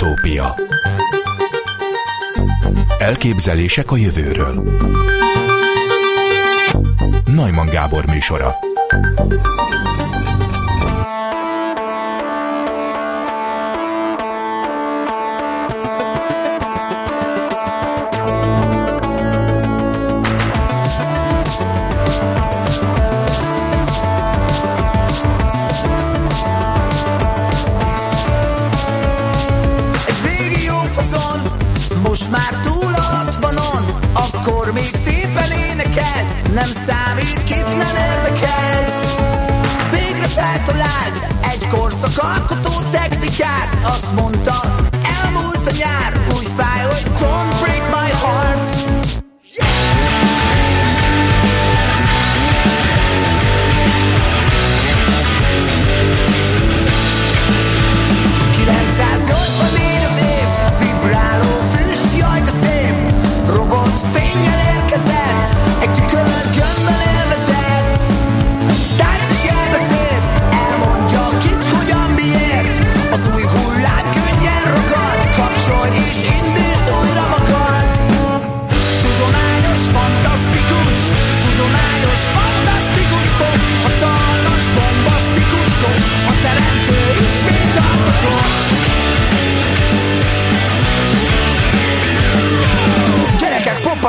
Utópia. Elképzelések a jövőről. Najman Gábor műsora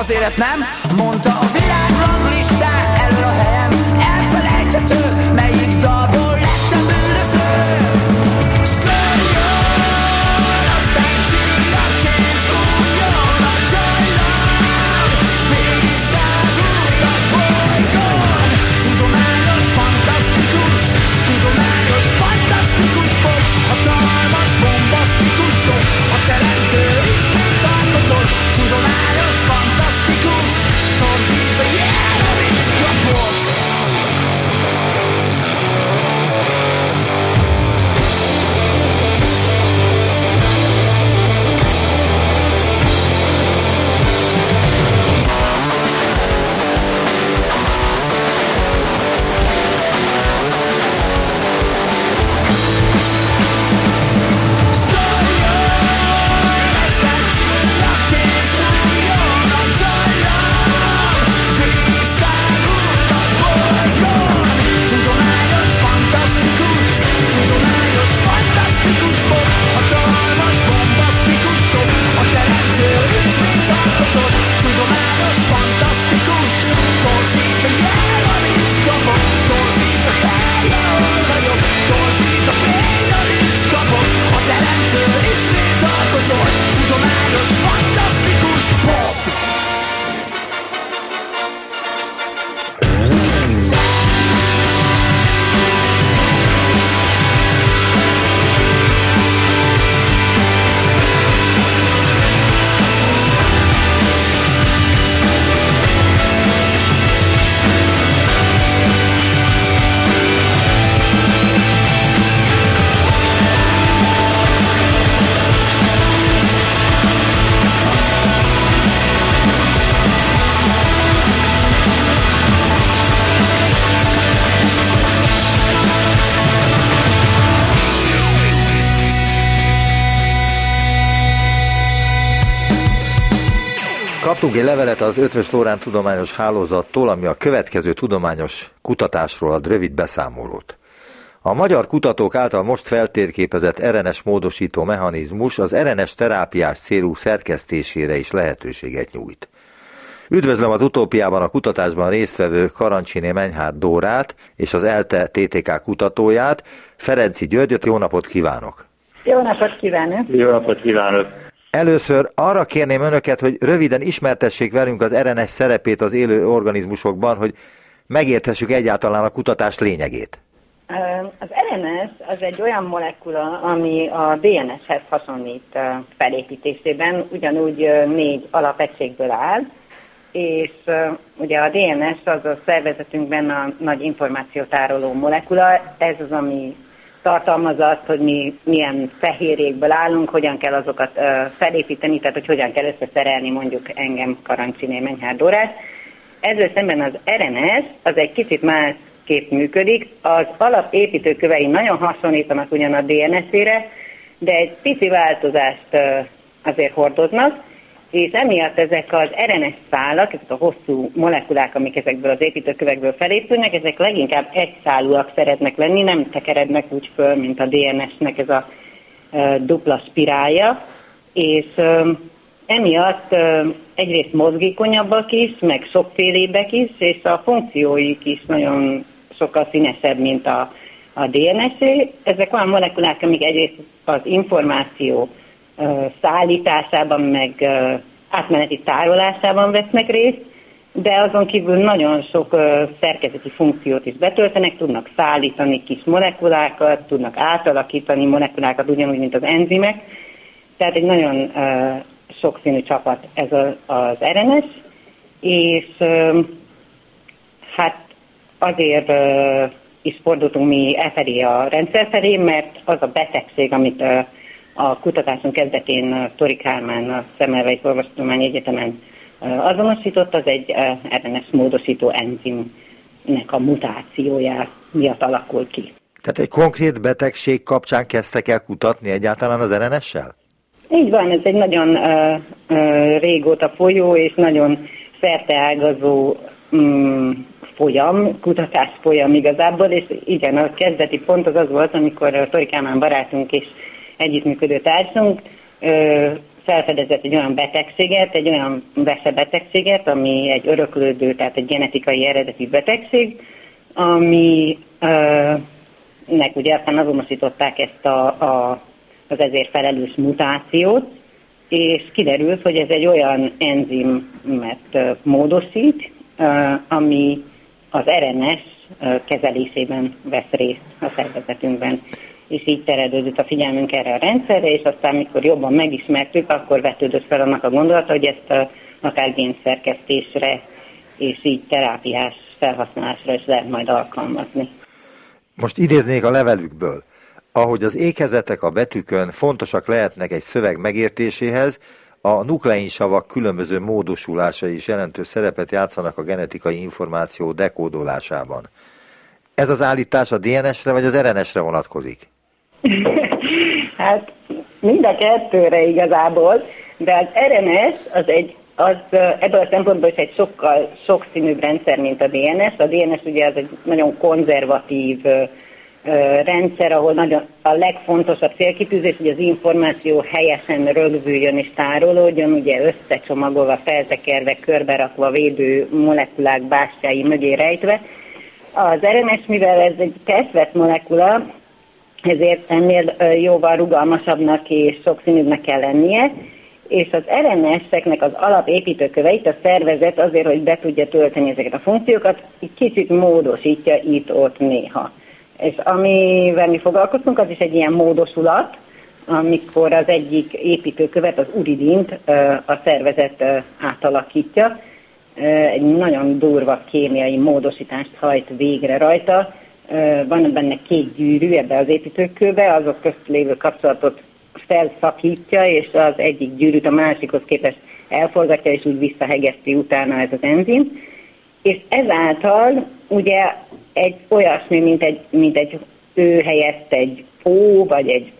Gyerekek, pop az élet, nem? Mondta a levelet az Ötvös Lórán Tudományos Hálózattól, ami a következő tudományos kutatásról ad rövid beszámolót. A magyar kutatók által most feltérképezett RNS módosító mechanizmus az RNS terápiás célú szerkesztésére is lehetőséget nyújt. Üdvözlöm az utópiában a kutatásban résztvevő Karancsiné Menyhát Dórát és az ELTE TTK kutatóját, Ferenci Györgyöt, jó napot kívánok! Jó napot kívánok! Jó napot kívánok! Először arra kérném önöket, hogy röviden ismertessék velünk az RNS szerepét az élő organizmusokban, hogy megérthessük egyáltalán a kutatás lényegét. Az RNS az egy olyan molekula, ami a DNS-hez hasonlít felépítésében, ugyanúgy négy alapegységből áll, és ugye a DNS az a szervezetünkben a nagy információtároló molekula, ez az, ami tartalmazza azt, hogy mi milyen fehérjékből állunk, hogyan kell azokat uh, felépíteni, tehát hogy hogyan kell összeszerelni mondjuk engem Karancsiné Menyhár Dórát. Ezzel szemben az RNS az egy kicsit másképp működik. Az alapépítőkövei nagyon hasonlítanak ugyan a DNS-ére, de egy pici változást azért hordoznak, és emiatt ezek az RNS szálak, ezek a hosszú molekulák, amik ezekből az építőkövekből felépülnek, ezek leginkább egyszálúak szeretnek lenni, nem tekerednek úgy föl, mint a DNS-nek ez a e, dupla spirálja, és e, emiatt e, egyrészt mozgékonyabbak is, meg sokfélébbek is, és a funkcióik is nagyon sokkal színesebb, mint a, a DNS-é. Ezek olyan molekulák, amik egyrészt az információ szállításában, meg átmeneti tárolásában vesznek részt, de azon kívül nagyon sok szerkezeti funkciót is betöltenek, tudnak szállítani kis molekulákat, tudnak átalakítani molekulákat ugyanúgy, mint az enzimek. Tehát egy nagyon sokszínű csapat ez az RNS, és hát azért is fordultunk mi e felé a rendszer felé, mert az a betegség, amit a kutatásunk kezdetén Tori Kálmán a Szemelvei Orvostudományi Egyetemen azonosított, az egy RNS módosító enzimnek a mutációja miatt alakul ki. Tehát egy konkrét betegség kapcsán kezdtek el kutatni egyáltalán az RNS-sel? Így van, ez egy nagyon uh, uh, régóta folyó és nagyon szerteágazó um, folyam, kutatás folyam igazából, és igen, a kezdeti pont az az volt, amikor Tori Kálmán barátunk és együttműködő társunk felfedezett egy olyan betegséget, egy olyan veszebetegséget, ami egy öröklődő, tehát egy genetikai eredeti betegség, ami nek ugye aztán azonosították ezt a, a, az ezért felelős mutációt, és kiderült, hogy ez egy olyan enzimet módosít, ami az RNS kezelésében vesz részt a szervezetünkben és így terelődött a figyelmünk erre a rendszerre, és aztán, mikor jobban megismertük, akkor vetődött fel annak a gondolata, hogy ezt a, akár génszerkesztésre és így terápiás felhasználásra is lehet majd alkalmazni. Most idéznék a levelükből. Ahogy az ékezetek a betűkön fontosak lehetnek egy szöveg megértéséhez, a nukleinsavak különböző módosulásai is jelentős szerepet játszanak a genetikai információ dekódolásában. Ez az állítás a DNS-re vagy az RNS-re vonatkozik? hát mind a kettőre igazából, de az RNS az egy az ebből a szempontból is egy sokkal sokszínűbb rendszer, mint a DNS. A DNS ugye az egy nagyon konzervatív rendszer, ahol nagyon a legfontosabb célkitűzés, hogy az információ helyesen rögzüljön és tárolódjon, ugye összecsomagolva, feltekerve, körberakva, védő molekulák bástyái mögé rejtve. Az RNS, mivel ez egy tesztvett molekula, ezért ennél jóval rugalmasabbnak és sokszínűbbnek kell lennie, és az RNS-eknek az alapépítőköveit a szervezet azért, hogy be tudja tölteni ezeket a funkciókat, egy kicsit módosítja itt-ott néha. És amivel mi foglalkoztunk, az is egy ilyen módosulat, amikor az egyik építőkövet, az uridint a szervezet átalakítja, egy nagyon durva kémiai módosítást hajt végre rajta, van benne két gyűrű ebbe az építőkőbe, azok közt lévő kapcsolatot felszakítja, és az egyik gyűrűt a másikhoz képest elforgatja, és úgy visszahegeszti utána ez az enzim. És ezáltal ugye egy olyasmi, mint egy, mint egy ő helyett egy ó, vagy egy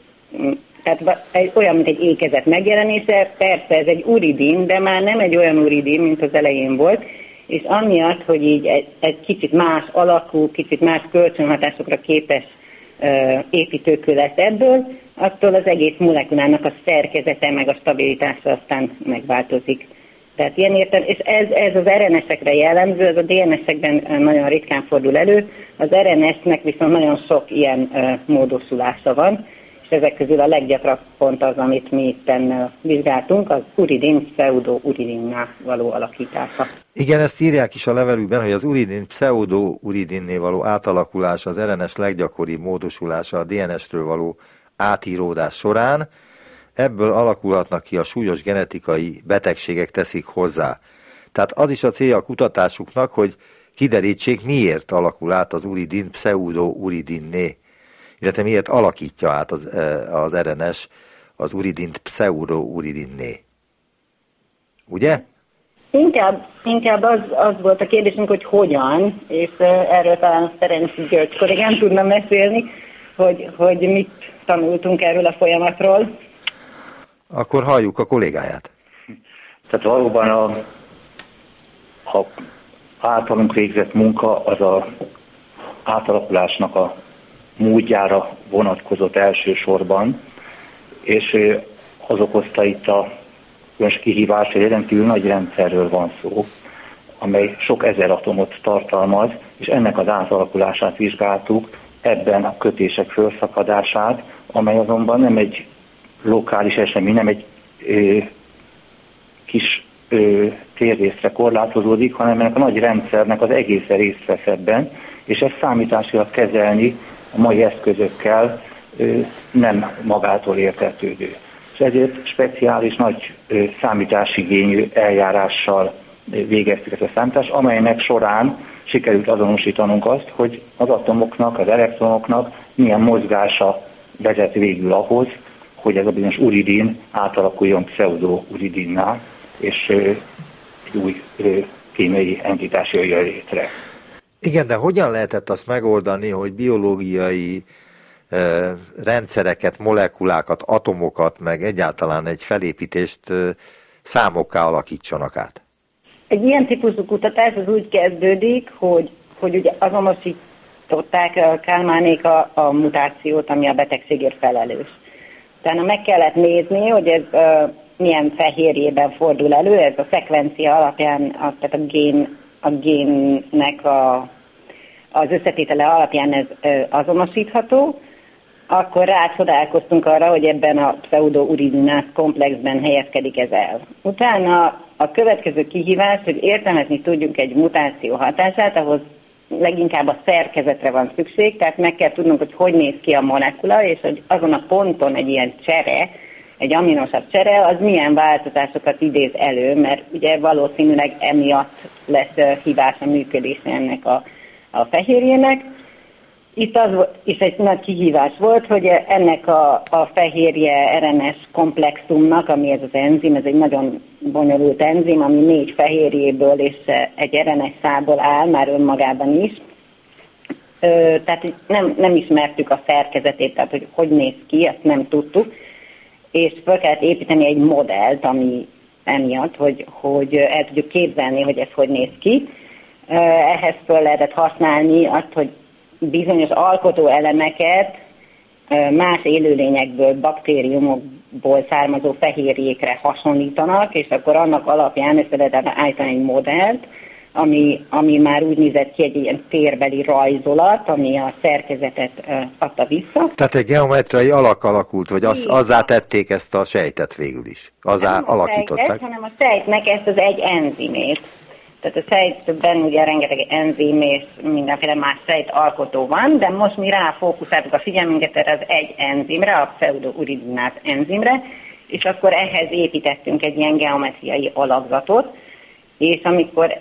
tehát egy, olyan, mint egy ékezet megjelenése, persze ez egy uridin, de már nem egy olyan uridin, mint az elején volt, és amiatt, hogy így egy, egy kicsit más alakú, kicsit más kölcsönhatásokra képes építőkő lesz ebből, attól az egész molekulának a szerkezete meg a stabilitása aztán megváltozik. Tehát ilyen értem, és ez, ez az RNS-ekre jellemző, ez a DNS-ekben nagyon ritkán fordul elő, az RNS-nek viszont nagyon sok ilyen uh, módosulása van, ezek közül a leggyakrabb pont az, amit mi itt vizsgáltunk, az uridin pseudo-uridinná való alakítása. Igen, ezt írják is a levelükben, hogy az uridin pseudo-uridinné való átalakulása az RNS leggyakoribb módosulása a DNS-ről való átíródás során, ebből alakulhatnak ki a súlyos genetikai betegségek teszik hozzá. Tehát az is a célja a kutatásuknak, hogy kiderítsék, miért alakul át az uridin pseudo-uridinné illetve miért alakítja át az, e, az RNS az uridint pseudo-uridinné. Ugye? Inkább, inkább az, az volt a kérdésünk, hogy hogyan, és e, erről talán Ferenc György kollégám tudna mesélni, hogy, hogy mit tanultunk erről a folyamatról. Akkor halljuk a kollégáját. Tehát valóban a, a általunk végzett munka az a átalakulásnak a módjára vonatkozott elsősorban, és az okozta itt a különös kihívás, hogy rendkívül nagy rendszerről van szó, amely sok ezer atomot tartalmaz, és ennek az átalakulását vizsgáltuk, ebben a kötések felszakadását, amely azonban nem egy lokális esemény, nem egy ö, kis ö, térrészre korlátozódik, hanem ennek a nagy rendszernek az egész részt vesz ebben, és ezt számításilag kezelni a mai eszközökkel nem magától értetődő. És ezért speciális nagy számításigényű eljárással végeztük ezt a számítást, amelynek során sikerült azonosítanunk azt, hogy az atomoknak, az elektronoknak milyen mozgása vezet végül ahhoz, hogy ez a bizonyos uridin átalakuljon pseudo-uridinná, és egy új kémiai entitás jöjjön létre. Igen, de hogyan lehetett azt megoldani, hogy biológiai rendszereket, molekulákat, atomokat, meg egyáltalán egy felépítést számokká alakítsanak át? Egy ilyen típusú kutatás az úgy kezdődik, hogy, hogy ugye azonosították Kálmánék a, a mutációt, ami a betegségért felelős. Tehát meg kellett nézni, hogy ez uh, milyen fehérjében fordul elő, ez a szekvencia alapján, a, tehát a, gén, a génnek a, az összetétele alapján ez azonosítható, akkor rácsodálkoztunk arra, hogy ebben a pseudo-uridinás komplexben helyezkedik ez el. Utána a következő kihívás, hogy értelmezni tudjunk egy mutáció hatását, ahhoz leginkább a szerkezetre van szükség, tehát meg kell tudnunk, hogy hogy néz ki a molekula, és hogy azon a ponton egy ilyen csere, egy aminosabb csere, az milyen változásokat idéz elő, mert ugye valószínűleg emiatt lesz hibás a működése ennek a, a fehérjének. Itt az is egy nagy kihívás volt, hogy ennek a, a fehérje RNS komplexumnak, ami ez az enzim, ez egy nagyon bonyolult enzim, ami négy fehérjéből és egy RNS szából áll, már önmagában is. Ö, tehát nem, nem ismertük a szerkezetét, tehát hogy hogy néz ki, ezt nem tudtuk, és fel kellett építeni egy modellt, ami emiatt, hogy, hogy el tudjuk képzelni, hogy ez hogy néz ki. Ehhez föl lehetett használni azt, hogy bizonyos alkotó elemeket más élőlényekből, baktériumokból származó fehérjékre hasonlítanak, és akkor annak alapján össze lehet állítani egy modellt, ami, ami már úgy nézett ki egy ilyen térbeli rajzolat, ami a szerkezetet adta vissza. Tehát egy geometriai alak alakult, vagy az, azzá tették ezt a sejtet végül is? Azzá Nem alakították? A sejtet, hanem a sejtnek ezt az egy enzimét. Tehát a sejtben ugye rengeteg enzim és mindenféle más sejt alkotó van, de most mi ráfókuszáltuk a figyelmünket erre az egy enzimre, a pseudouridinát enzimre, és akkor ehhez építettünk egy ilyen geometriai alakzatot, és amikor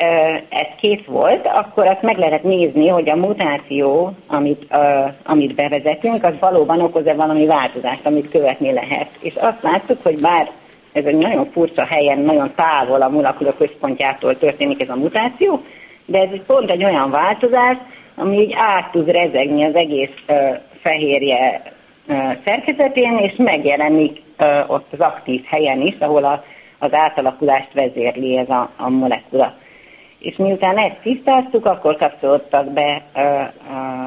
ez kész volt, akkor azt meg lehet nézni, hogy a mutáció, amit, amit bevezetünk, az valóban okoz-e valami változást, amit követni lehet. És azt láttuk, hogy bár ez egy nagyon furcsa helyen, nagyon távol a molekula központjától történik ez a mutáció, de ez pont egy olyan változás, ami így át tud rezegni az egész fehérje szerkezetén, és megjelenik ott az aktív helyen is, ahol a, az átalakulást vezérli ez a, a molekula. És miután ezt tisztáztuk, akkor kapcsolódtak be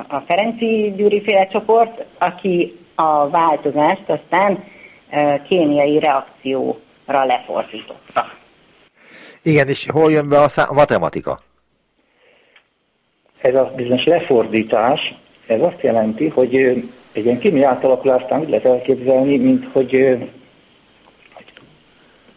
a Ferenci Gyuri féle csoport, aki a változást aztán kémiai reakcióra lefordította. Igen, és hol jön be a, szá- a matematika? Ez a bizonyos lefordítás, ez azt jelenti, hogy egy ilyen kémiai átalakulást úgy lehet elképzelni, mint hogy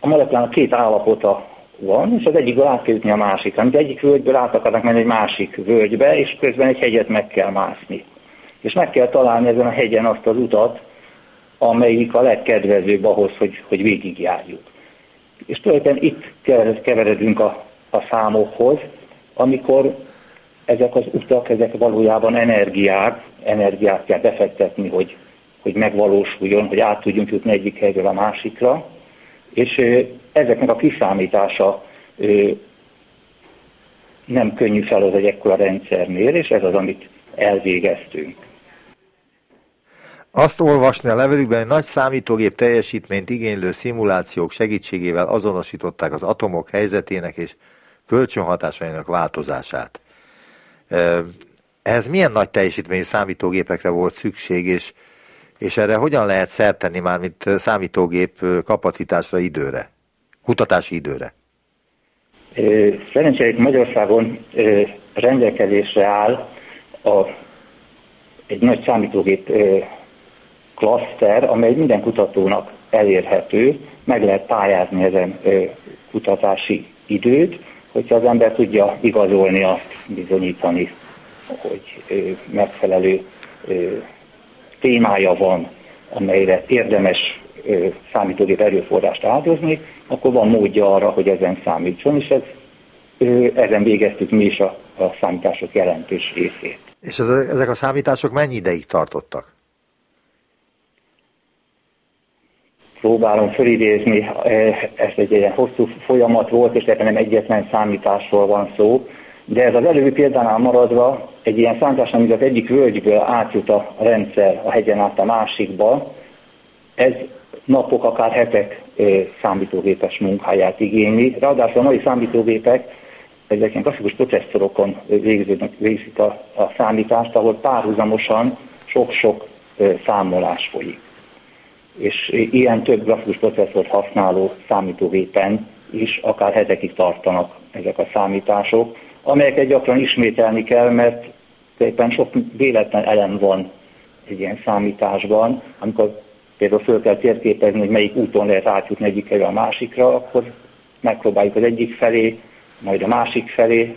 a molekulának két állapota van, és az egyikből át kell jutni a másikra. Mint egyik völgyből át akarnak menni egy másik völgybe, és közben egy hegyet meg kell mászni. És meg kell találni ezen a hegyen azt az utat, amelyik a legkedvezőbb ahhoz, hogy, hogy végigjárjuk. És tulajdonképpen itt keveredünk a, a számokhoz, amikor ezek az utak, ezek valójában energiák, energiát kell befektetni, hogy, hogy megvalósuljon, hogy át tudjunk jutni egyik helyről a másikra, és ezeknek a kiszámítása nem könnyű feladat egy ekkora rendszernél, és ez az, amit elvégeztünk. Azt olvasni a levelükben, hogy nagy számítógép teljesítményt igénylő szimulációk segítségével azonosították az atomok helyzetének és kölcsönhatásainak változását. Ehhez milyen nagy teljesítményű számítógépekre volt szükség, és, és erre hogyan lehet szertenni már, mint számítógép kapacitásra időre, kutatási időre? Szerencsére Magyarországon rendelkezésre áll a, egy nagy számítógép klaszter, amely minden kutatónak elérhető, meg lehet pályázni ezen kutatási időt, hogyha az ember tudja igazolni azt, bizonyítani, hogy megfelelő témája van, amelyre érdemes számítógép erőforrást áldozni, akkor van módja arra, hogy ezen számítson, és ez, ezen végeztük mi is a, a számítások jelentős részét. És ez, ezek a számítások mennyi ideig tartottak? próbálom fölidézni, ez egy ilyen hosszú folyamat volt, és ebben nem egyetlen számításról van szó, de ez az előbbi példánál maradva egy ilyen számítás, amit az egyik völgyből átjut a rendszer a hegyen át a másikba, ez napok, akár hetek számítógépes munkáját igényli. Ráadásul a mai számítógépek ezek ilyen klasszikus processzorokon végzik a, a számítást, ahol párhuzamosan sok-sok számolás folyik és ilyen több grafikus processzort használó számítógépen is akár hetekig tartanak ezek a számítások, amelyeket gyakran ismételni kell, mert éppen sok véletlen elem van egy ilyen számításban, amikor például föl kell térképezni, hogy melyik úton lehet átjutni egyik a másikra, akkor megpróbáljuk az egyik felé, majd a másik felé,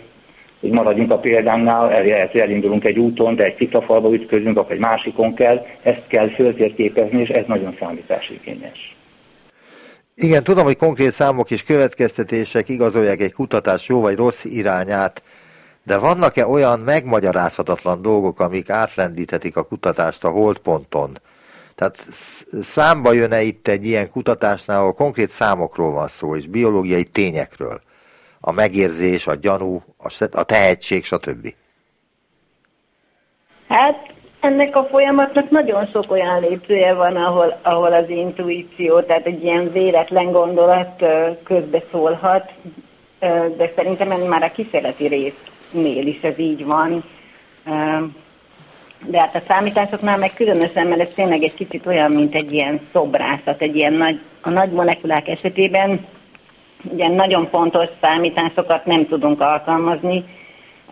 hogy maradjunk a példánknál, el, elindulunk egy úton, de egy ciklafalba ütközünk, akkor egy másikon kell, ezt kell föltérképezni, és ez nagyon számításigényes. Igen, tudom, hogy konkrét számok és következtetések igazolják egy kutatás jó vagy rossz irányát, de vannak-e olyan megmagyarázhatatlan dolgok, amik átlendíthetik a kutatást a holdponton? Tehát számba jön-e itt egy ilyen kutatásnál, ahol konkrét számokról van szó, és biológiai tényekről? a megérzés, a gyanú, a tehetség, stb. Hát ennek a folyamatnak nagyon sok olyan lépcsője van, ahol, ahol az intuíció, tehát egy ilyen véletlen gondolat közbeszólhat, de szerintem már a kísérleti résznél is ez így van. De hát a számításoknál meg különösen, mert ez tényleg egy kicsit olyan, mint egy ilyen szobrászat, egy ilyen nagy, a nagy molekulák esetében Ugye nagyon fontos számításokat nem tudunk alkalmazni,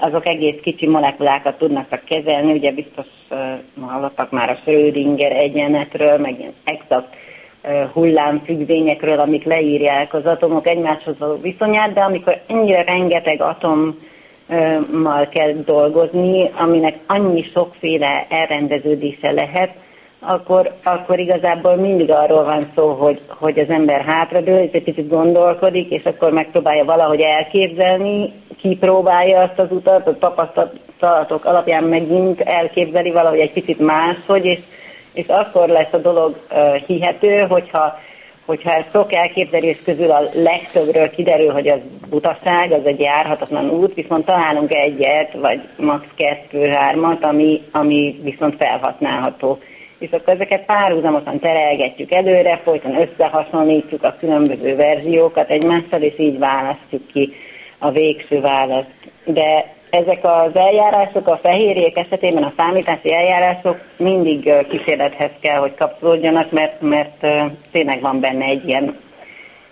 azok egész kicsi molekulákat tudnak csak kezelni, ugye biztos uh, hallottak már a Schrödinger egyenetről, meg ilyen exakt uh, hullámfüggvényekről, amik leírják az atomok egymáshoz való viszonyát, de amikor ennyire rengeteg atommal kell dolgozni, aminek annyi sokféle elrendeződése lehet, akkor, akkor igazából mindig arról van szó, hogy, hogy az ember hátradől, és egy picit gondolkodik, és akkor megpróbálja valahogy elképzelni, kipróbálja azt az utat, a tapasztalatok alapján megint elképzeli valahogy egy picit máshogy, és, és akkor lesz a dolog uh, hihető, hogyha, hogyha ez sok elképzelés közül a legtöbbről kiderül, hogy az butaság, az egy járhatatlan út, viszont találunk egyet, vagy max. kettő-hármat, ami, ami viszont felhasználható és akkor ezeket párhuzamosan terelgetjük előre, folyton összehasonlítjuk a különböző verziókat egymással, és így választjuk ki a végső választ. De ezek az eljárások, a fehérjék esetében a számítási eljárások mindig kísérlethez kell, hogy kapcsolódjanak, mert, mert tényleg van benne egy ilyen,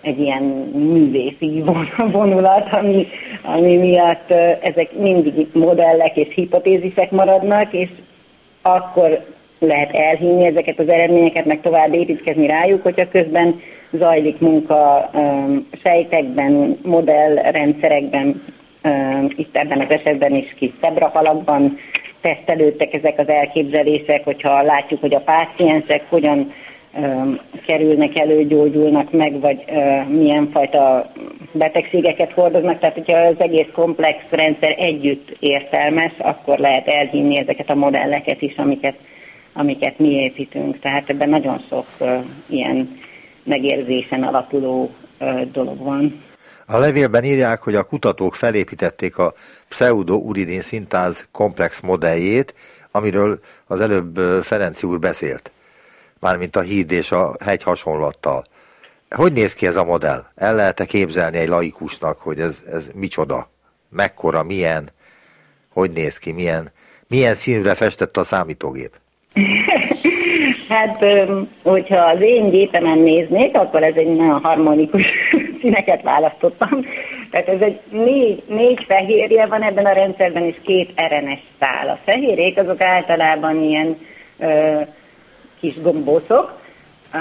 egy ilyen művészi vonulat, ami, ami miatt ezek mindig modellek és hipotézisek maradnak, és akkor lehet elhinni ezeket az eredményeket, meg tovább építkezni rájuk, hogyha közben zajlik munka sejtekben, modellrendszerekben, itt ebben az esetben is kis szebrafalakban tesztelődtek ezek az elképzelések, hogyha látjuk, hogy a páciensek hogyan kerülnek elő, gyógyulnak meg, vagy milyen fajta betegségeket hordoznak, tehát hogyha az egész komplex rendszer együtt értelmes, akkor lehet elhinni ezeket a modelleket is, amiket amiket mi építünk. Tehát ebben nagyon sok ilyen megérzésen alapuló dolog van. A levélben írják, hogy a kutatók felépítették a pseudo-uridin szintáz komplex modelljét, amiről az előbb Ferenci úr beszélt. mármint a híd és a hegy hasonlattal. Hogy néz ki ez a modell? El lehet-e képzelni egy laikusnak, hogy ez, ez micsoda? Mekkora, milyen? Hogy néz ki? Milyen, milyen színre festett a számítógép? Hát, hogyha az én gépemen néznék, akkor ez egy nagyon harmonikus színeket választottam. Tehát ez egy négy, négy fehérje van ebben a rendszerben, és két RNS szál. A fehérjék azok általában ilyen ö, kis gombócok, ö,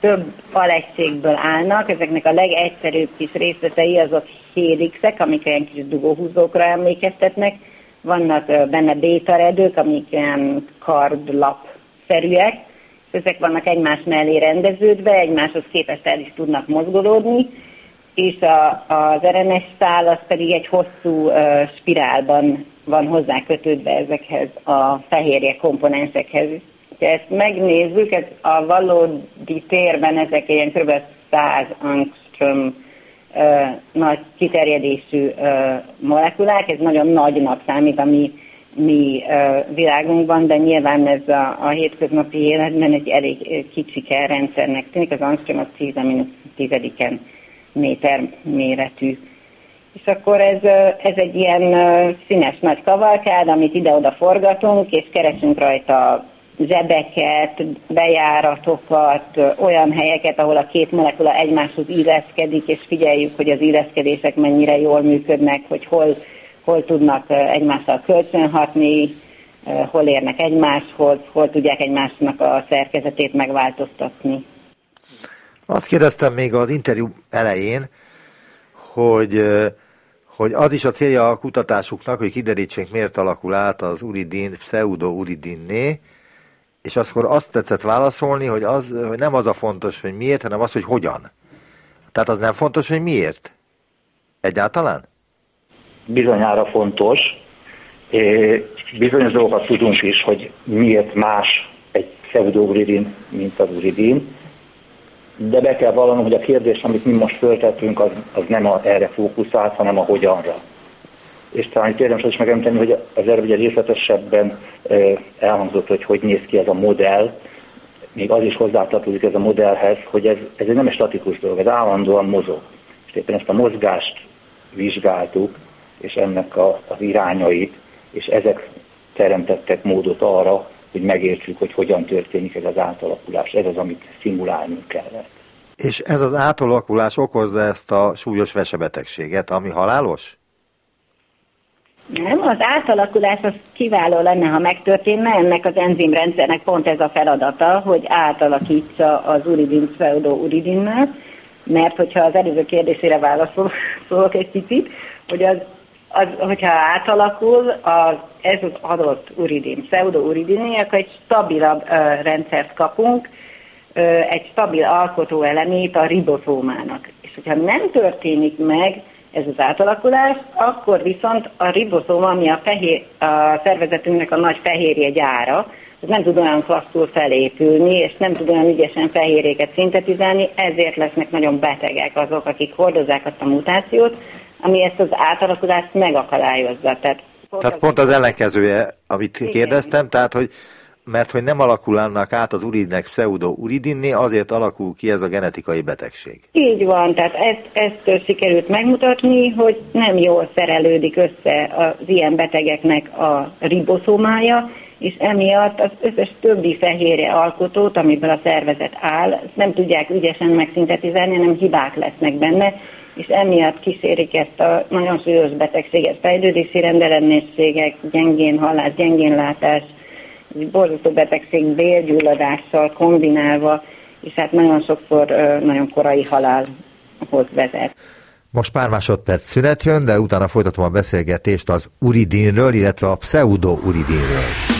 több alegységből állnak, ezeknek a legegyszerűbb kis részletei azok hélixek, amik ilyen kis dugóhúzókra emlékeztetnek, vannak benne bétaredők, amik ilyen kardlap-szerűek, ezek vannak egymás mellé rendeződve, egymáshoz képest el is tudnak mozgolódni, és a, az RNS szál az pedig egy hosszú uh, spirálban van hozzá kötődve ezekhez a fehérje komponensekhez. Ha ezt megnézzük, ez a valódi térben ezek ilyen kb. 100 angstrom nagy kiterjedésű molekulák, ez nagyon nagynak számít a mi, világunkban, de nyilván ez a, a hétköznapi életben egy elég kicsike rendszernek tűnik, az angstrom az 10 tizediken méter méretű. És akkor ez, ez egy ilyen színes nagy kavalkád, amit ide-oda forgatunk, és keresünk rajta zsebeket, bejáratokat, olyan helyeket, ahol a két molekula egymáshoz illeszkedik, és figyeljük, hogy az illeszkedések mennyire jól működnek, hogy hol, hol tudnak egymással kölcsönhatni, hol érnek egymáshoz, hol tudják egymásnak a szerkezetét megváltoztatni. Azt kérdeztem még az interjú elején, hogy, hogy az is a célja a kutatásuknak, hogy kiderítsék, miért alakul át az uridin pseudo-uridinné, és akkor azt tetszett válaszolni, hogy, az, hogy nem az a fontos, hogy miért, hanem az, hogy hogyan. Tehát az nem fontos, hogy miért? Egyáltalán? Bizonyára fontos. Bizonyos dolgokat tudunk is, hogy miért más egy pseudouridin, mint az uridin, de be kell vallanom, hogy a kérdés, amit mi most föltettünk, az, az nem a, erre fókuszált, hanem a hogyanra és talán itt érdemes is megemlíteni, hogy az erre ugye részletesebben elhangzott, hogy hogy néz ki ez a modell, még az is hozzátartozik ez a modellhez, hogy ez, ez nem egy statikus dolog, ez állandóan mozog. És éppen ezt a mozgást vizsgáltuk, és ennek a, az irányait, és ezek teremtettek módot arra, hogy megértsük, hogy hogyan történik ez az átalakulás. Ez az, amit szimulálnunk kellett. És ez az átalakulás okozza ezt a súlyos vesebetegséget, ami halálos? Nem, az átalakulás az kiváló lenne, ha megtörténne, ennek az enzimrendszernek pont ez a feladata, hogy átalakítsa az uridin pseudo-uridinnel, mert hogyha az előző kérdésére válaszolok egy picit, hogy az, az, hogyha átalakul, az, ez az adott uridin, pseudo-uridiné, akkor egy stabilabb uh, rendszert kapunk, uh, egy stabil alkotó elemét a ribozómának. És hogyha nem történik meg, ez az átalakulás, akkor viszont a ribozóm, ami a, fehér, a szervezetünknek a nagy fehérje gyára, az nem tud olyan klasszul felépülni, és nem tud olyan ügyesen fehérjéket szintetizálni, ezért lesznek nagyon betegek azok, akik hordozzák azt a mutációt, ami ezt az átalakulást megakadályozza. Tehát, tehát pont az ellenkezője, amit Igen. kérdeztem, tehát hogy mert hogy nem alakulnak át az uridnek pseudo-uridinné, azért alakul ki ez a genetikai betegség. Így van, tehát ezt, ezt sikerült megmutatni, hogy nem jól szerelődik össze az ilyen betegeknek a riboszómája, és emiatt az összes többi fehérje alkotót, amiből a szervezet áll, nem tudják ügyesen megszintetizálni, hanem hibák lesznek benne, és emiatt kísérik ezt a nagyon súlyos betegséget, fejlődési rendellenességek, gyengén hallás, gyengén látás, borzasztó betegség bélgyulladással kombinálva, és hát nagyon sokszor nagyon korai halálhoz vezet. Most pár másodperc szünet jön, de utána folytatom a beszélgetést az uridinről, illetve a pseudo-uridinről.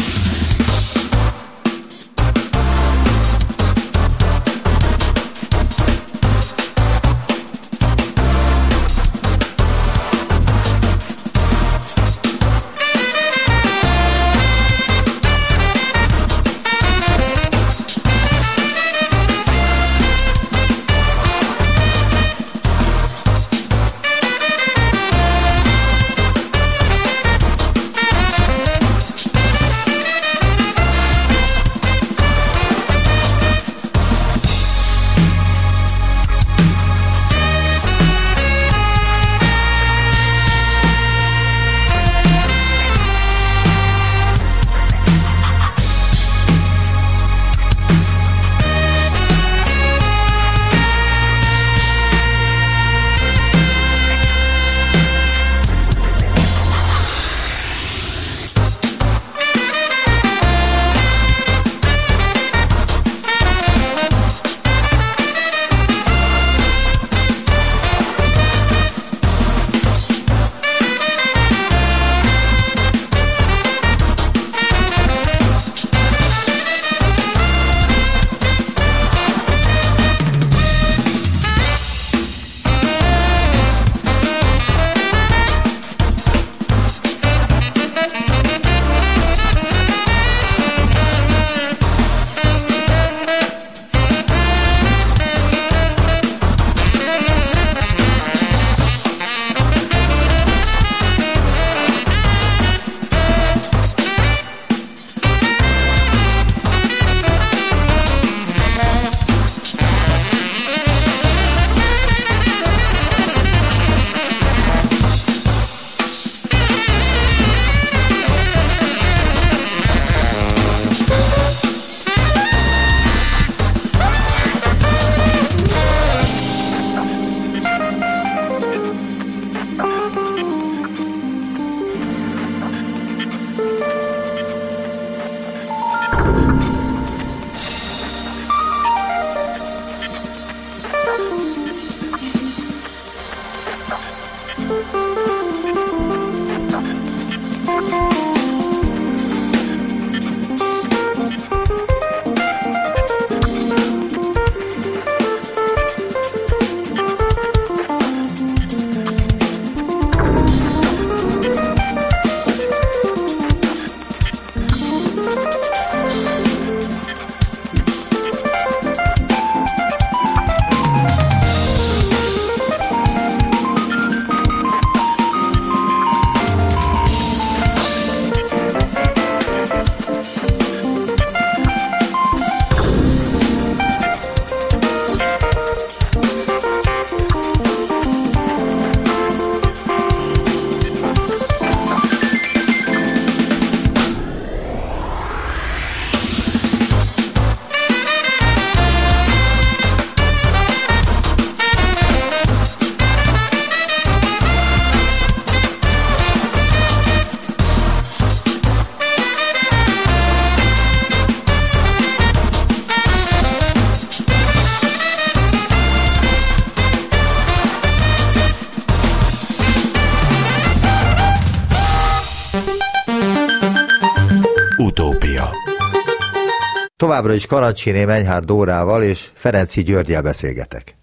Továbbra is Karancsini Menyhár Dórával és Ferenci Györgyel beszélgetek.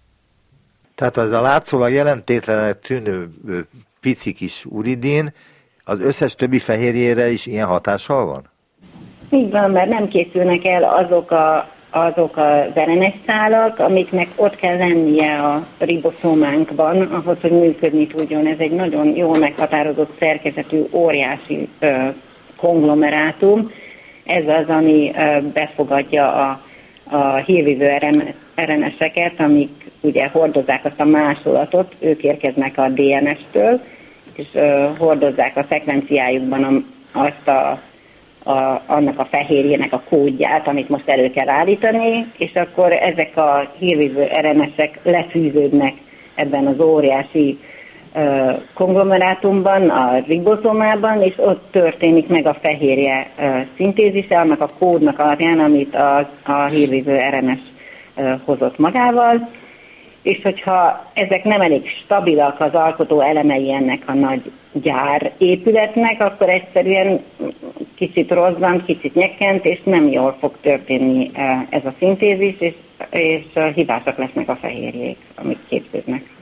Tehát az a látszólag jelentétlenek tűnő pici kis uridin, az összes többi fehérjére is ilyen hatással van? Így van, mert nem készülnek el azok a azok a RNS szálak, amiknek ott kell lennie a riboszómánkban, ahhoz, hogy működni tudjon. Ez egy nagyon jól meghatározott szerkezetű, óriási ö, konglomerátum. Ez az, ami befogadja a, a hírvívő RNS-eket, amik ugye hordozzák azt a másolatot, ők érkeznek a DNS-től, és hordozzák a szekvenciájukban azt a a, annak a fehérjének a kódját, amit most elő kell állítani, és akkor ezek a hírvívő RNS-ek lefűződnek ebben az óriási konglomerátumban, a ribozomában, és ott történik meg a fehérje szintézise, annak a kódnak alapján, amit a, a hírvívő RNS hozott magával, és hogyha ezek nem elég stabilak az alkotó elemei ennek a nagy gyár épületnek, akkor egyszerűen kicsit rozzant, kicsit nyekkent, és nem jól fog történni ez a szintézis, és, és hibásak lesznek a fehérjék, amik képződnek.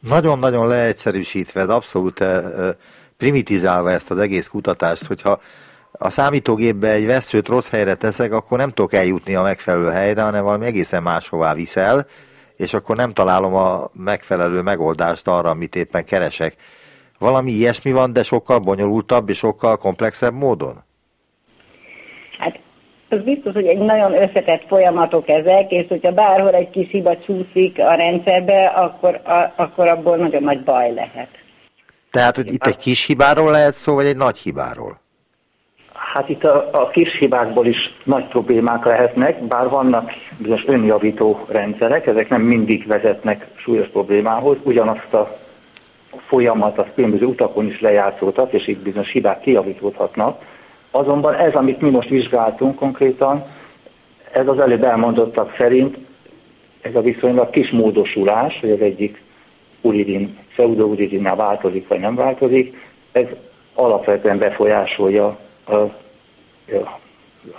Nagyon-nagyon leegyszerűsítve, abszolút e, e, primitizálva ezt az egész kutatást, hogyha a számítógépbe egy veszőt rossz helyre teszek, akkor nem tudok eljutni a megfelelő helyre, hanem valami egészen máshová viszel, és akkor nem találom a megfelelő megoldást arra, amit éppen keresek. Valami ilyesmi van, de sokkal bonyolultabb és sokkal komplexebb módon? Hát az biztos, hogy egy nagyon összetett folyamatok ezek, és hogyha bárhol egy kis hiba csúszik a rendszerbe, akkor, a, akkor abból nagyon nagy baj lehet. Tehát, hogy itt egy kis hibáról lehet szó, vagy egy nagy hibáról? Hát itt a, a kis hibákból is nagy problémák lehetnek, bár vannak bizonyos önjavító rendszerek, ezek nem mindig vezetnek súlyos problémához, ugyanazt a folyamat az különböző utakon is lejátszódhat, és itt bizonyos hibák kijavítódhatnak. Azonban ez, amit mi most vizsgáltunk konkrétan, ez az előbb elmondottak szerint, ez a viszonylag kis módosulás, hogy az egyik uridin, pseudouridinál változik, vagy nem változik, ez alapvetően befolyásolja a,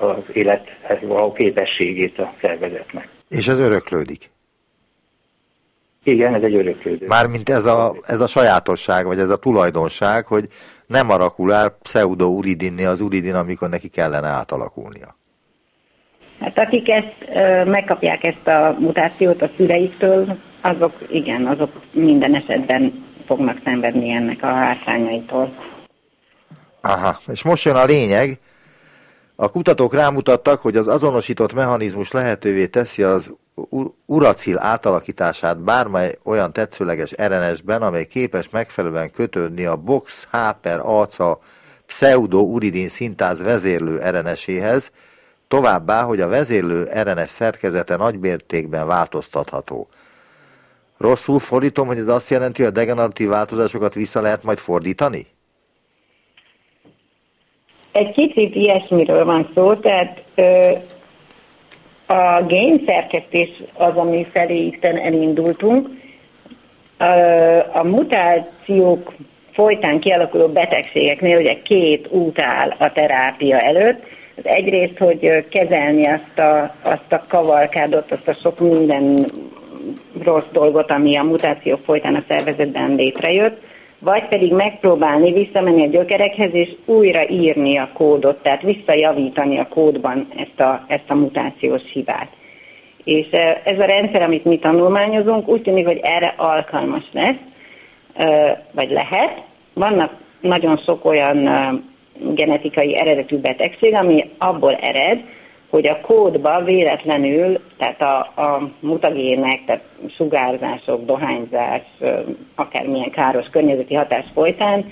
az élethez való képességét a szervezetnek. És ez öröklődik? Igen, ez egy öröklődő. Mármint ez a, ez a sajátosság, vagy ez a tulajdonság, hogy nem alakul el pseudo-uridinni az uridin, amikor neki kellene átalakulnia. Hát akik ezt megkapják ezt a mutációt a szüleiktől, azok igen, azok minden esetben fognak szenvedni ennek a hátrányaitól. Aha, és most jön a lényeg. A kutatók rámutattak, hogy az azonosított mechanizmus lehetővé teszi az uracil átalakítását bármely olyan tetszőleges RNS-ben, amely képes megfelelően kötődni a box H per ACA pseudo-uridin szintáz vezérlő RNS-éhez, továbbá, hogy a vezérlő RNS szerkezete nagymértékben változtatható. Rosszul fordítom, hogy ez azt jelenti, hogy a degeneratív változásokat vissza lehet majd fordítani? Egy kicsit ilyesmiről van szó, tehát ö, a génszerkesztés az, ami felé itten elindultunk. A, a mutációk folytán kialakuló betegségeknél ugye két út áll a terápia előtt. Az egyrészt, hogy kezelni azt a, azt a kavalkádot, azt a sok minden rossz dolgot, ami a mutáció folytán a szervezetben létrejött vagy pedig megpróbálni visszamenni a gyökerekhez, és újra írni a kódot, tehát visszajavítani a kódban ezt a, ezt a mutációs hibát. És e, ez a rendszer, amit mi tanulmányozunk, úgy tűnik, hogy erre alkalmas lesz, e, vagy lehet. Vannak nagyon sok olyan e, genetikai eredetű betegség, ami abból ered, hogy a kódba véletlenül, tehát a, a mutagének, tehát sugárzások, dohányzás, akármilyen káros környezeti hatás folytán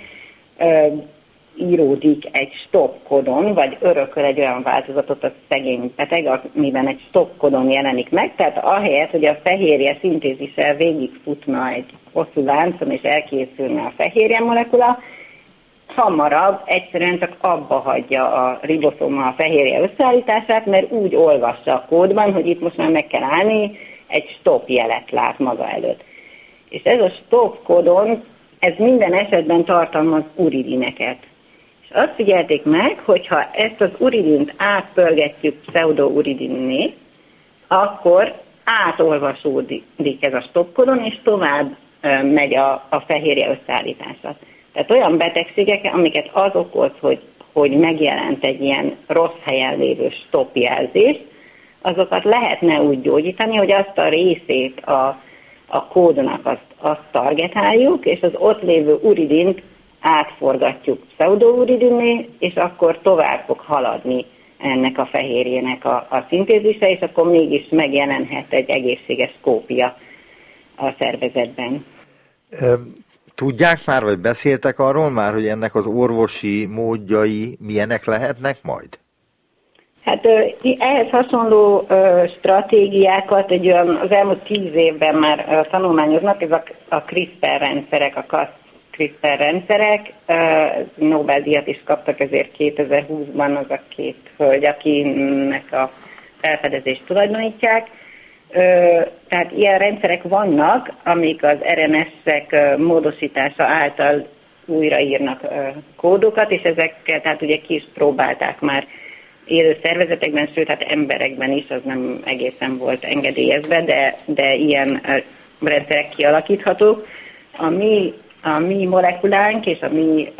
íródik egy stop kodon, vagy örököl egy olyan változatot a szegény beteg, amiben egy stop kodon jelenik meg, tehát ahelyett, hogy a fehérje szintézise végigfutna egy hosszú láncon, és elkészülne a fehérje molekula, hamarabb egyszerűen csak abba hagyja a riboszoma a fehérje összeállítását, mert úgy olvassa a kódban, hogy itt most már meg kell állni, egy stop jelet lát maga előtt. És ez a stop kódon, ez minden esetben tartalmaz uridineket. És azt figyelték meg, hogyha ezt az uridint átpörgetjük pseudouridinné, akkor átolvasódik ez a stoppkodon, és tovább megy a, a fehérje összeállítása. Tehát olyan betegségek, amiket az okoz, hogy, hogy megjelent egy ilyen rossz helyen lévő stoppjelzés, azokat lehetne úgy gyógyítani, hogy azt a részét a, a kódnak azt, azt targetáljuk, és az ott lévő uridint átforgatjuk pseudouridinné, és akkor tovább fog haladni ennek a fehérjének a, a szintézise, és akkor mégis megjelenhet egy egészséges kópia a szervezetben. Tudják már, vagy beszéltek arról már, hogy ennek az orvosi módjai milyenek lehetnek majd? Hát ehhez hasonló stratégiákat egy olyan, az elmúlt tíz évben már tanulmányoznak, ez a, a CRISPR rendszerek, a CAS CRISPR rendszerek. Nobel-díjat is kaptak ezért 2020-ban az a két hölgy, akinek a felfedezést tulajdonítják. Tehát ilyen rendszerek vannak, amik az RNS-ek módosítása által újraírnak kódokat, és ezekkel tehát ugye ki is próbálták már élő szervezetekben, sőt, hát emberekben is, az nem egészen volt engedélyezve, de, de ilyen rendszerek kialakíthatók. A mi, a mi molekulánk és a mi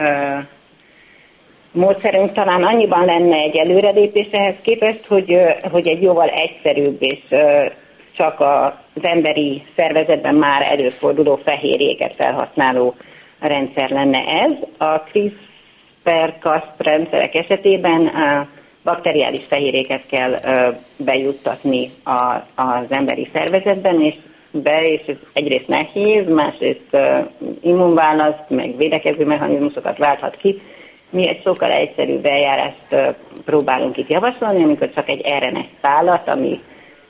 módszerünk talán annyiban lenne egy előrelépés ehhez képest, hogy, hogy egy jóval egyszerűbb és csak az emberi szervezetben már előforduló fehérjéket felhasználó rendszer lenne ez. A CRISPR-Cas rendszerek esetében uh, bakteriális fehérjéket kell bejuttatni az emberi szervezetben, és be, és ez egyrészt nehéz, másrészt immunválaszt, meg védekező mechanizmusokat válthat ki. Mi egy sokkal egyszerűbb eljárást próbálunk itt javasolni, amikor csak egy RNS szállat, ami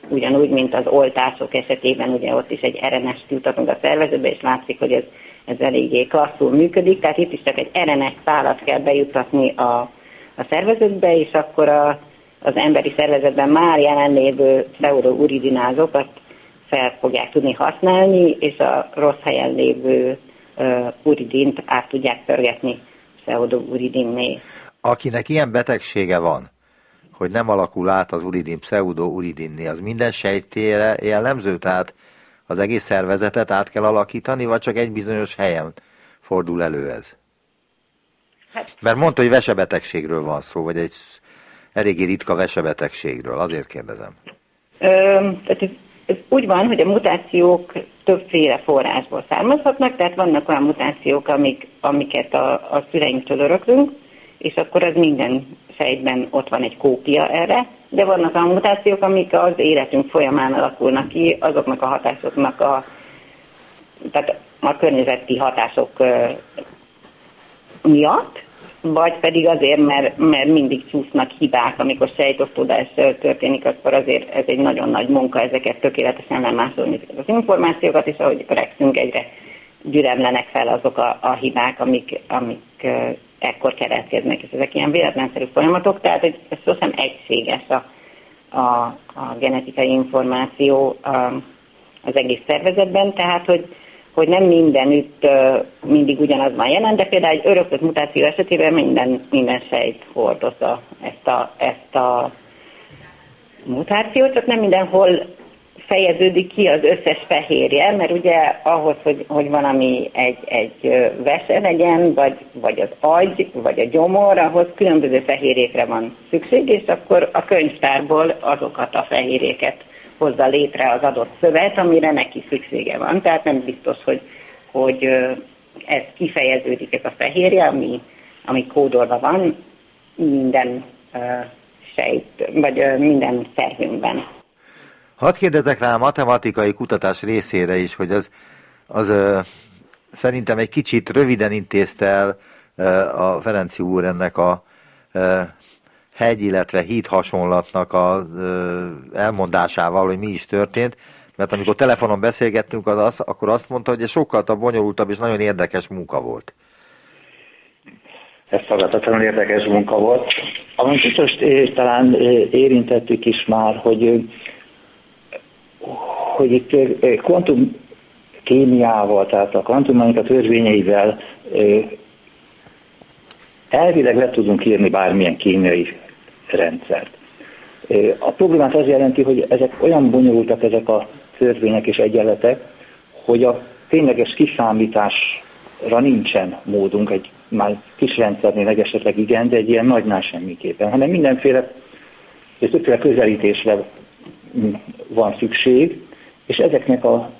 ugyanúgy, mint az oltások esetében, ugye ott is egy RNS-t jutatunk a szervezetbe, és látszik, hogy ez, ez eléggé klasszul működik, tehát itt is csak egy RNS szállat kell bejutatni a, a szervezetbe, és akkor a, az emberi szervezetben már jelenlévő pseudouridinázókat fel fogják tudni használni, és a rossz helyen lévő uh, uridint át tudják pörgetni pseudouridinné. Akinek ilyen betegsége van, hogy nem alakul át az uridin pseudouridinné, az minden sejtére jellemző, tehát az egész szervezetet át kell alakítani, vagy csak egy bizonyos helyen fordul elő ez? Hát, Mert mondta, hogy vesebetegségről van szó, vagy egy eléggé ritka vesebetegségről, azért kérdezem. Ö, tehát ez, ez úgy van, hogy a mutációk többféle forrásból származhatnak, tehát vannak olyan mutációk, amik, amiket a, a szüleinktől öröklünk, és akkor az minden sejtben ott van egy kópia erre, de vannak olyan mutációk, amik az életünk folyamán alakulnak ki, azoknak a hatásoknak a, tehát a környezeti hatások miatt, vagy pedig azért, mert, mert mindig csúsznak hibák, amikor sejtosztódás történik, akkor azért ez egy nagyon nagy munka ezeket tökéletesen lemásolni az információkat, és ahogy öregszünk egyre gyüremlenek fel azok a, a hibák, amik, amik ekkor keletkeznek, és ezek ilyen véletlenszerű folyamatok, tehát hogy ez sosem egységes a, a, a genetikai információ a, az egész szervezetben, tehát hogy hogy nem mindenütt mindig ugyanaz van jelen, de például egy örökös mutáció esetében minden, minden sejt hordozza ezt a, ezt a mutációt, csak nem mindenhol fejeződik ki az összes fehérje, mert ugye ahhoz, hogy, hogy valami egy, egy vese legyen, vagy, vagy az agy, vagy a gyomor, ahhoz különböző fehérjékre van szükség, és akkor a könyvtárból azokat a fehérjéket hozza létre az adott szövet, amire neki szüksége van. Tehát nem biztos, hogy, hogy ez kifejeződik, ez a fehérje, ami, ami kódolva van minden sejt, vagy minden szervünkben. Hadd kérdezek rá a matematikai kutatás részére is, hogy az, az uh, szerintem egy kicsit röviden intézte el uh, a Ferenci úr ennek a uh, hegy, illetve híd hasonlatnak az elmondásával, hogy mi is történt, mert amikor telefonon beszélgettünk, az az, akkor azt mondta, hogy ez sokkal bonyolultabb és nagyon érdekes munka volt. Ez szagatatlanul érdekes munka volt. Amit biztos talán érintettük is már, hogy, hogy itt kvantum kémiával, tehát a kvantummechanika törvényeivel elvileg le tudunk írni bármilyen kémiai rendszert. A problémát az jelenti, hogy ezek olyan bonyolultak ezek a törvények és egyenletek, hogy a tényleges kiszámításra nincsen módunk, egy már kis rendszernél esetleg igen, de egy ilyen nagynál semmiképpen, hanem mindenféle és többféle közelítésre van szükség, és ezeknek a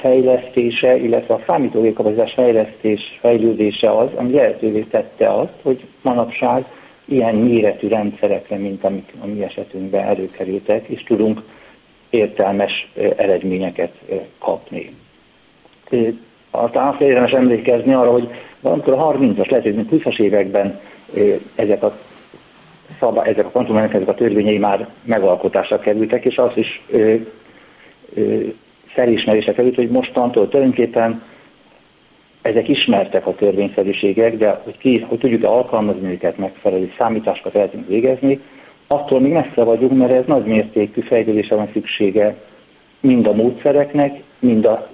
fejlesztése, illetve a számítógépkapacitás fejlesztés, fejlődése az, ami lehetővé tette azt, hogy manapság ilyen méretű rendszerekre, mint amik a mi esetünkben előkerültek, és tudunk értelmes eredményeket kapni. Aztán azt érdemes emlékezni arra, hogy valamikor a 30-as, lehet, hogy 20-as években ezek a szabály, ezek a kvantumrendszerek, ezek a törvényei már megalkotásra kerültek, és az is ö, ö, felismerése került, hogy mostantól tulajdonképpen ezek ismertek a törvényszerűségek, de hogy, ki, hogy tudjuk alkalmazni őket megfelelő számításokat el tudunk végezni, attól még messze vagyunk, mert ez nagy mértékű fejlődésre van szüksége mind a módszereknek, mind a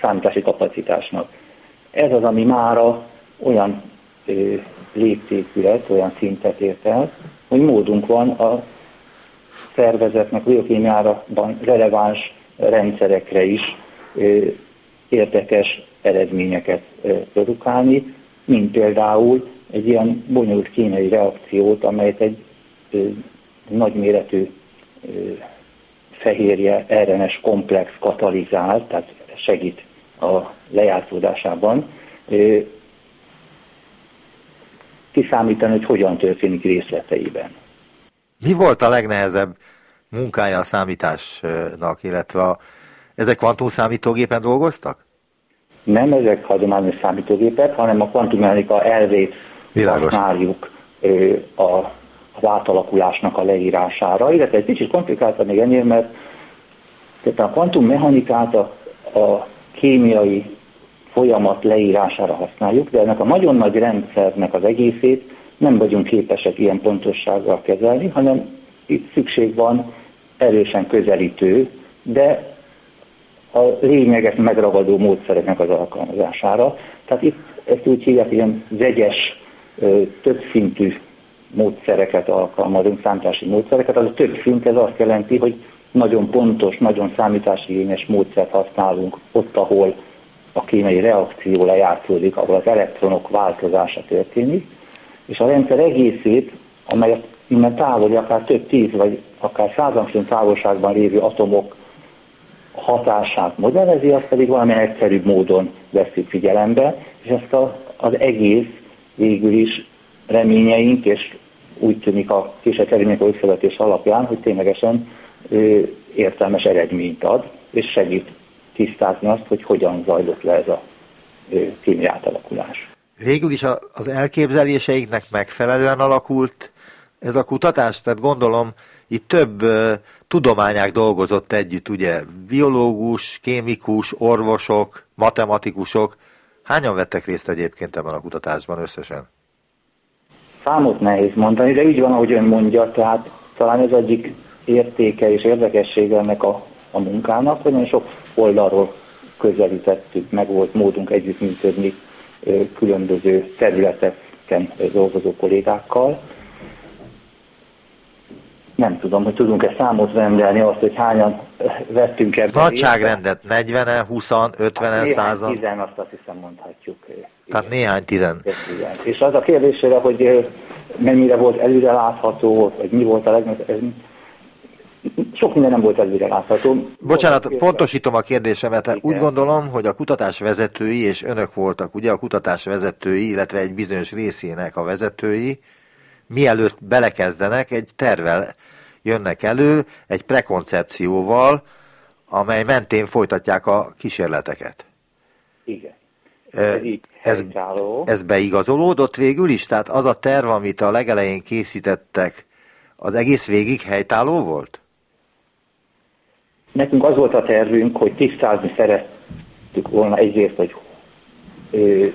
számítási kapacitásnak. Ez az, ami mára olyan léptékület, olyan szintet ért el, hogy módunk van a szervezetnek biokémiában releváns rendszerekre is érdekes eredményeket produkálni, mint például egy ilyen bonyolult kémiai reakciót, amelyet egy nagyméretű fehérje RNS komplex katalizál, tehát segít a lejátszódásában, kiszámítani, hogy hogyan történik részleteiben. Mi volt a legnehezebb munkája a számításnak, illetve a, ezek kvantumszámítógépen dolgoztak? Nem ezek hagyományos számítógépek, hanem a kvantummechanika elvét Világos. használjuk a, az átalakulásnak a leírására, illetve egy kicsit komplikáltabb még ennél, mert a kvantummechanikát a, a kémiai folyamat leírására használjuk, de ennek a nagyon nagy rendszernek az egészét nem vagyunk képesek ilyen pontossággal kezelni, hanem itt szükség van erősen közelítő, de a lényeget megragadó módszereknek az alkalmazására. Tehát itt ezt úgy hívják, ilyen vegyes, többszintű módszereket alkalmazunk, számítási módszereket. Az a több szint, ez azt jelenti, hogy nagyon pontos, nagyon számításigényes módszert használunk ott, ahol a kémiai reakció lejátszódik, ahol az elektronok változása történik, és a rendszer egészét, amelyet innen távoli, akár több tíz, vagy akár százan távolságban lévő atomok hatását modellezi, azt pedig valamilyen egyszerűbb módon veszük figyelembe, és ezt a, az egész végül is reményeink, és úgy tűnik a később eredmények összevetés alapján, hogy ténylegesen ö, értelmes eredményt ad, és segít tisztázni azt, hogy hogyan zajlott le ez a kémiai átalakulás. Végül is az elképzeléseiknek megfelelően alakult ez a kutatás? Tehát gondolom, itt több uh, tudományák dolgozott együtt, ugye? Biológus, kémikus, orvosok, matematikusok. Hányan vettek részt egyébként ebben a kutatásban összesen? Számot nehéz mondani, de így van, ahogy ön mondja, tehát talán ez egyik értéke és érdekessége ennek a, a munkának, hogy nagyon sok oldalról közelítettük, meg volt módunk együttműködni különböző területeken dolgozó kollégákkal. Nem tudom, hogy tudunk-e számot rendelni azt, hogy hányan vettünk ebben. Nagyságrendet 40-en, 20 50-en, 100 Néhány tizen, azt azt hiszem mondhatjuk. Tehát néhány tizen. És az a kérdésére, hogy mennyire volt előre látható, vagy mi volt a legnagyobb, sok minden nem volt előre látható. Bocsánat, pontosítom a kérdésemet. Igen. Úgy gondolom, hogy a kutatás vezetői, és önök voltak ugye a kutatás vezetői, illetve egy bizonyos részének a vezetői, mielőtt belekezdenek, egy tervel jönnek elő, egy prekoncepcióval, amely mentén folytatják a kísérleteket. Igen. Ez, ez, ez beigazolódott végül is? Tehát az a terv, amit a legelején készítettek, az egész végig helytálló volt? Nekünk az volt a tervünk, hogy tisztázni szerettük volna egyrészt, hogy ö,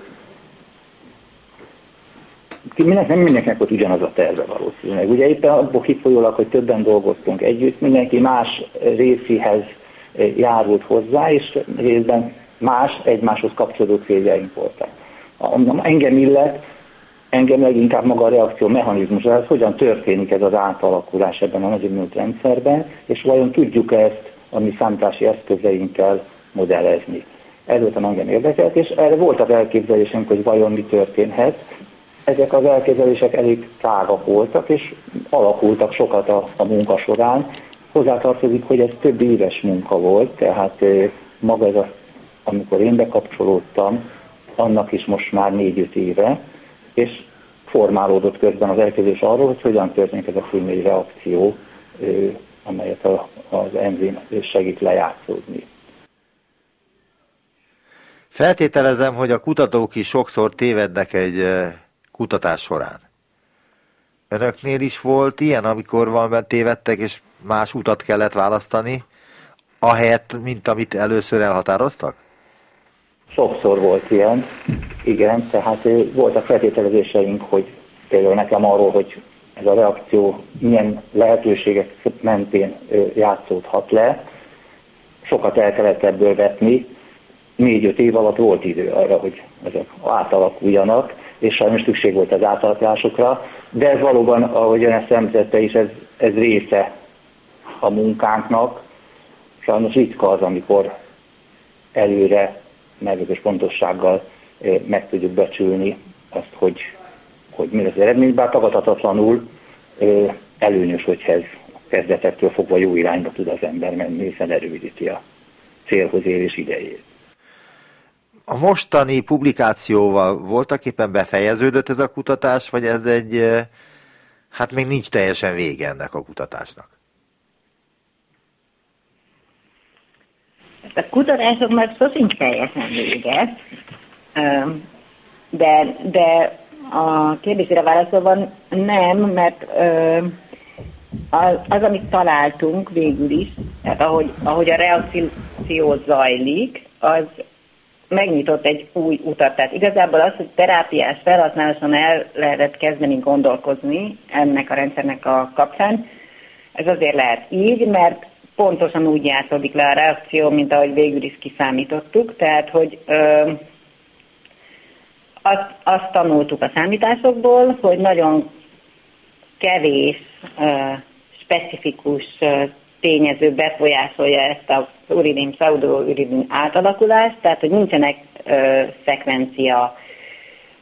mindenki, nem mindenkinek volt ugyanaz a terve valószínűleg. Ugye éppen abból kifolyólag, hogy többen dolgoztunk együtt, mindenki más részéhez járult hozzá, és részben más egymáshoz kapcsolódó céljaink voltak. Engem illet, engem leginkább maga a reakció mechanizmus, ez hogyan történik ez az átalakulás ebben a nagyon rendszerben, és vajon tudjuk ezt a mi számítási eszközeinkkel modellezni. Ez volt a engem érdekelt, és erre voltak elképzelésünk, hogy vajon mi történhet. Ezek az elképzelések elég tágak voltak, és alakultak sokat a, a munka során. Hozzátartozik, hogy ez több éves munka volt, tehát maga ez a, amikor én bekapcsolódtam, annak is most már négy-öt éve, és formálódott közben az elképzelés arról, hogy hogyan történik ez a filmei reakció, amelyet az enzim segít lejátszódni. Feltételezem, hogy a kutatók is sokszor tévednek egy kutatás során. Önöknél is volt ilyen, amikor valamiben tévedtek, és más utat kellett választani, ahelyett, mint amit először elhatároztak? Sokszor volt ilyen, igen, tehát voltak feltételezéseink, hogy például nekem arról, hogy ez a reakció milyen lehetőségek mentén játszódhat le, sokat el kellett ebből vetni, négy-öt év alatt volt idő arra, hogy ezek átalakuljanak, és sajnos szükség volt az átalakulásokra, de ez valóban, ahogy ön ezt említette is, ez, ez része a munkánknak. Sajnos ritka az, amikor előre meglehetős pontossággal meg tudjuk becsülni azt, hogy, hogy mi az eredmény, bár tagadhatatlanul előnyös, hogyha ez kezdetektől fogva jó irányba tud az ember menni, hiszen erősíti a célhoz érés idejét. A mostani publikációval voltak éppen befejeződött ez a kutatás, vagy ez egy, hát még nincs teljesen vége ennek a kutatásnak? A kutatásoknak sosincs teljesen vége, de, de a kérdésére válaszolva nem, mert az, az, amit találtunk végül is, tehát ahogy, ahogy a reakció zajlik, az megnyitott egy új utat. Tehát igazából az, hogy terápiás felhasználáson el lehetett kezdeni gondolkozni ennek a rendszernek a kapcsán, ez azért lehet így, mert pontosan úgy játszódik le a reakció, mint ahogy végül is kiszámítottuk. Tehát, hogy ö, azt, azt tanultuk a számításokból, hogy nagyon kevés ö, specifikus ö, tényező befolyásolja ezt a uridin pseudouridin átalakulást, tehát hogy nincsenek ö, szekvencia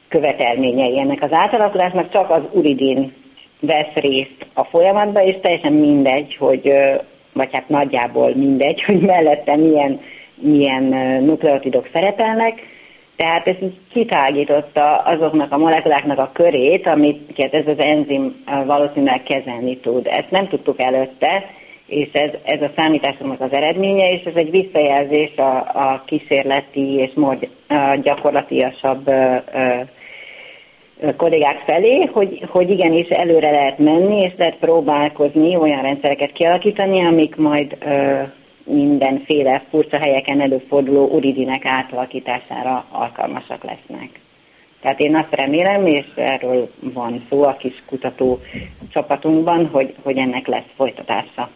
követelményei ennek az átalakulásnak, csak az uridin vesz részt a folyamatban, és teljesen mindegy, hogy vagy hát nagyjából mindegy, hogy mellette milyen, milyen nukleotidok szerepelnek, tehát ez kitágította azoknak a molekuláknak a körét, amit ez az enzim valószínűleg kezelni tud. Ezt nem tudtuk előtte, és ez, ez a számításoknak az eredménye, és ez egy visszajelzés a, a kísérleti és more gyakorlatiasabb kollégák felé, hogy, hogy igenis előre lehet menni, és lehet próbálkozni, olyan rendszereket kialakítani, amik majd ö, mindenféle furcsa helyeken előforduló uridinek átalakítására alkalmasak lesznek. Tehát én azt remélem, és erről van szó a kis kutató csapatunkban, hogy, hogy ennek lesz folytatása.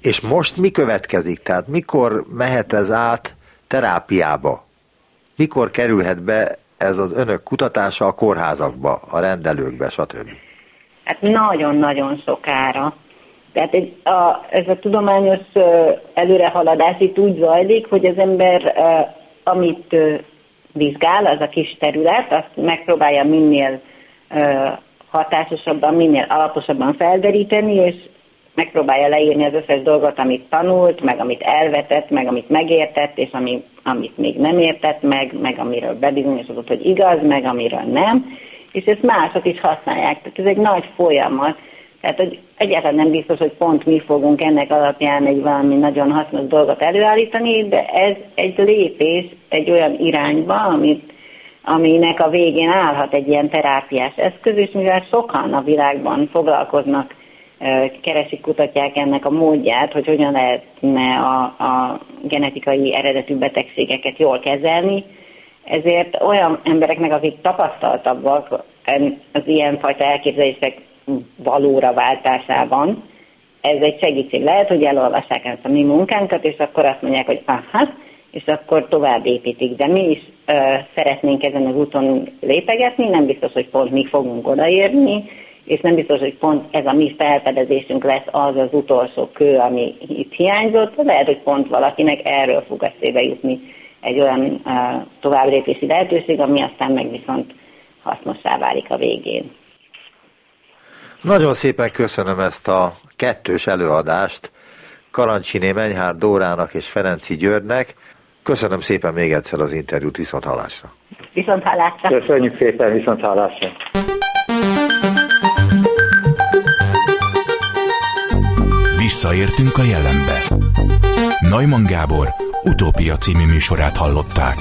És most mi következik? Tehát mikor mehet ez át terápiába? Mikor kerülhet be ez az önök kutatása a kórházakba, a rendelőkbe, stb.? Hát nagyon-nagyon sokára. Tehát egy, a, ez a tudományos előrehaladás itt úgy zajlik, hogy az ember, amit vizsgál, az a kis terület, azt megpróbálja minél hatásosabban, minél alaposabban felderíteni, és megpróbálja leírni az összes dolgot, amit tanult, meg amit elvetett, meg amit megértett, és ami, amit még nem értett meg, meg amiről bebizonyosodott, hogy igaz, meg amiről nem, és ezt mások is használják. Tehát ez egy nagy folyamat. Tehát, hogy egyáltalán nem biztos, hogy pont mi fogunk ennek alapján egy valami nagyon hasznos dolgot előállítani, de ez egy lépés egy olyan irányba, amit, aminek a végén állhat egy ilyen terápiás eszköz, és mivel sokan a világban foglalkoznak keresik, kutatják ennek a módját, hogy hogyan lehetne a, a genetikai eredetű betegségeket jól kezelni. Ezért olyan embereknek, akik tapasztaltabbak az ilyenfajta elképzelések valóra váltásában, ez egy segítség lehet, hogy elolvassák ezt a mi munkánkat, és akkor azt mondják, hogy aha, és akkor tovább építik. De mi is szeretnénk ezen az úton lépegetni, nem biztos, hogy pont mi fogunk odaérni, és nem biztos, hogy pont ez a mi felfedezésünk lesz az az utolsó kő, ami itt hiányzott, lehet, hogy pont valakinek erről fog eszébe jutni egy olyan uh, továbblépési lehetőség, ami aztán meg viszont hasznossá válik a végén. Nagyon szépen köszönöm ezt a kettős előadást Karancsiné Menyhár Dórának és Ferenci Györgynek. Köszönöm szépen még egyszer az interjút, viszont hallásra. Viszont hallásra. Köszönjük szépen, viszont hallásra. Visszaértünk a jelenbe. Neumann Gábor utópia című műsorát hallották.